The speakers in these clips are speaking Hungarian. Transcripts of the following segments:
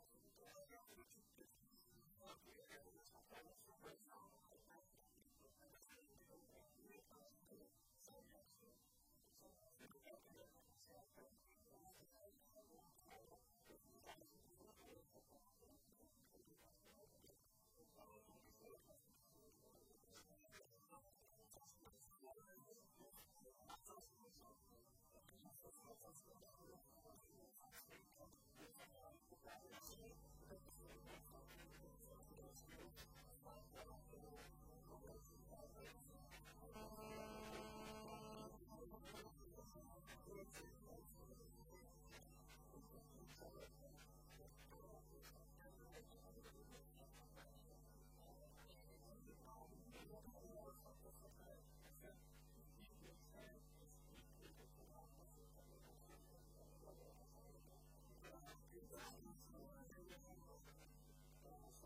I'm going to go ahead and do this. I'm going to go ahead and do this.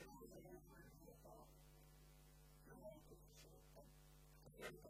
Thank you.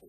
for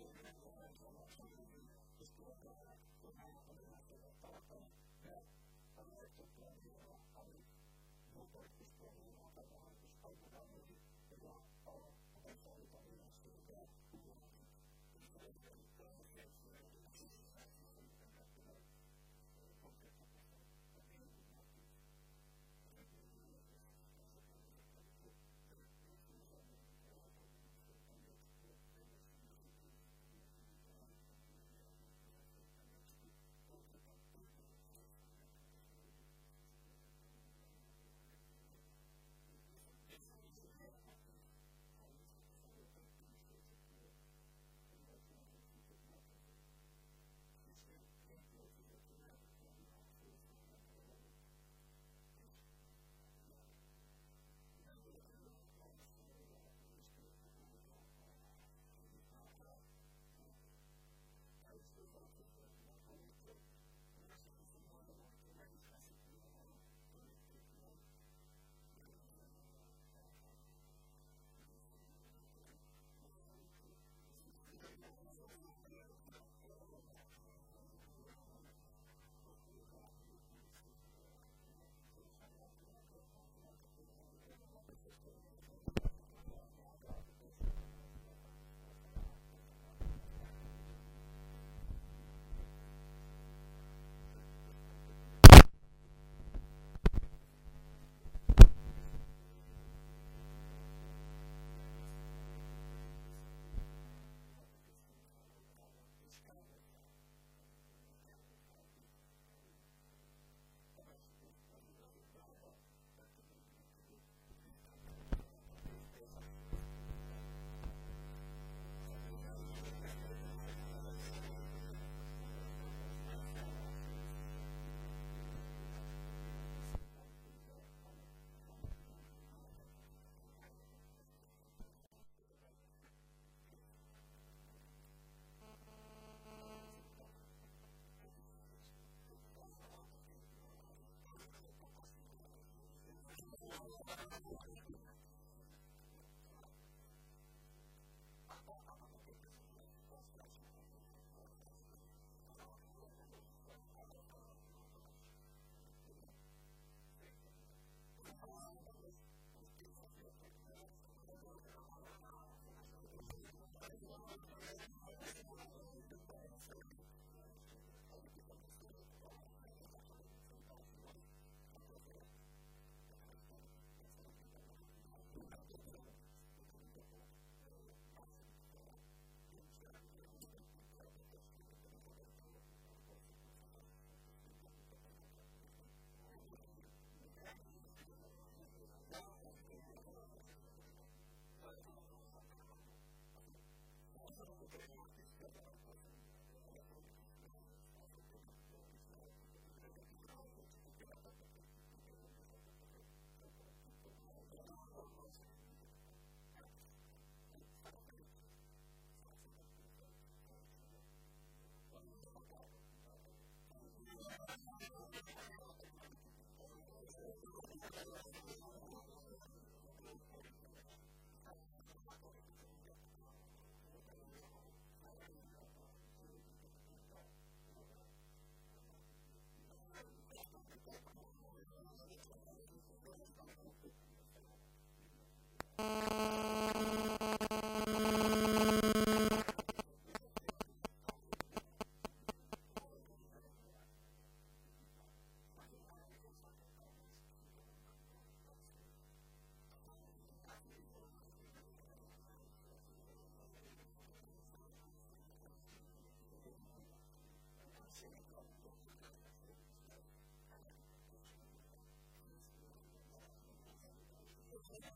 You.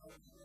Thank you.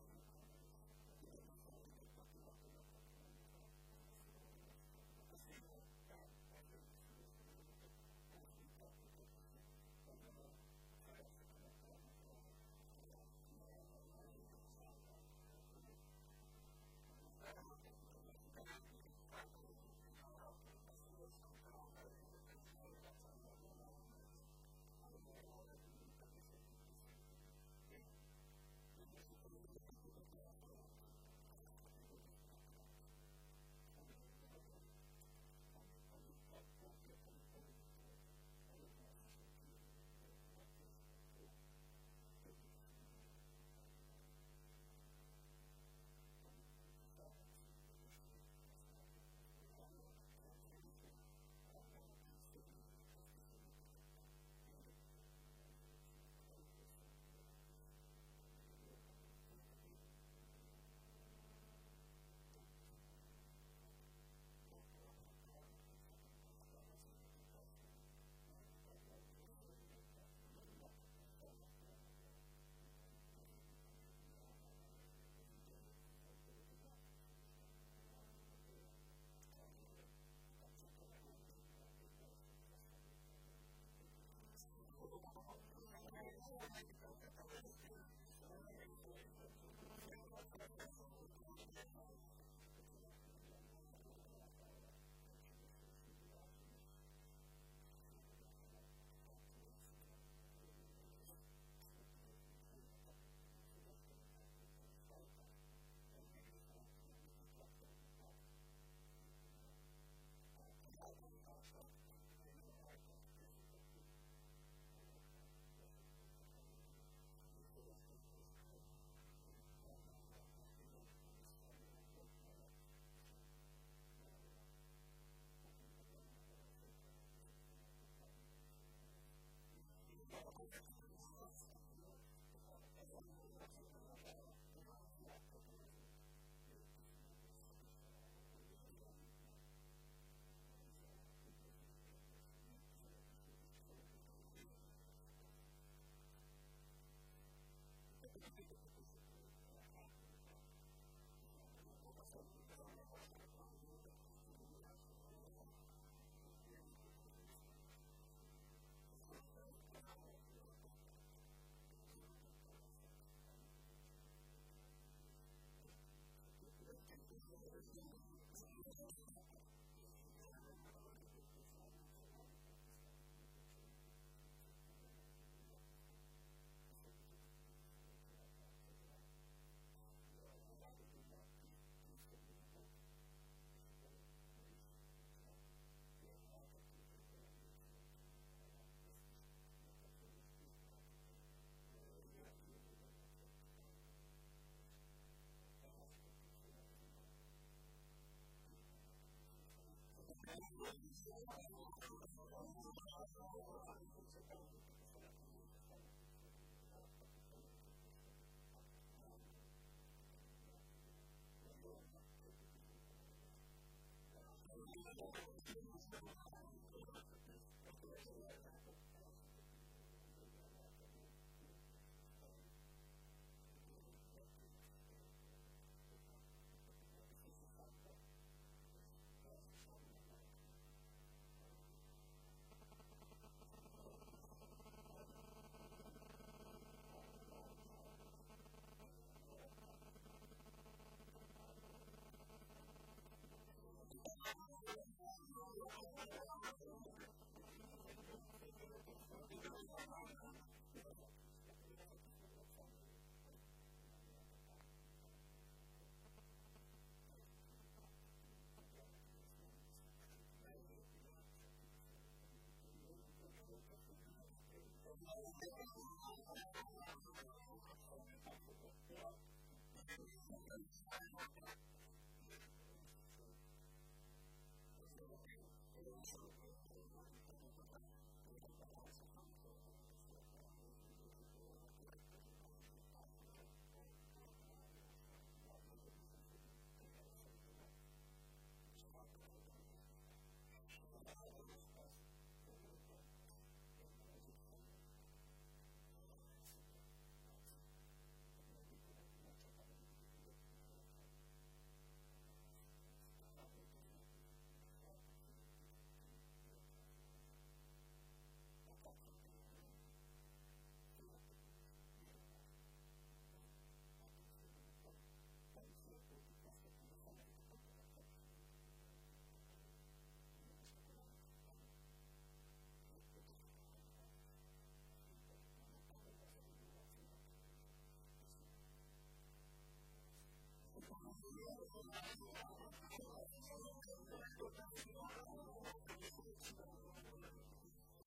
Lord. true.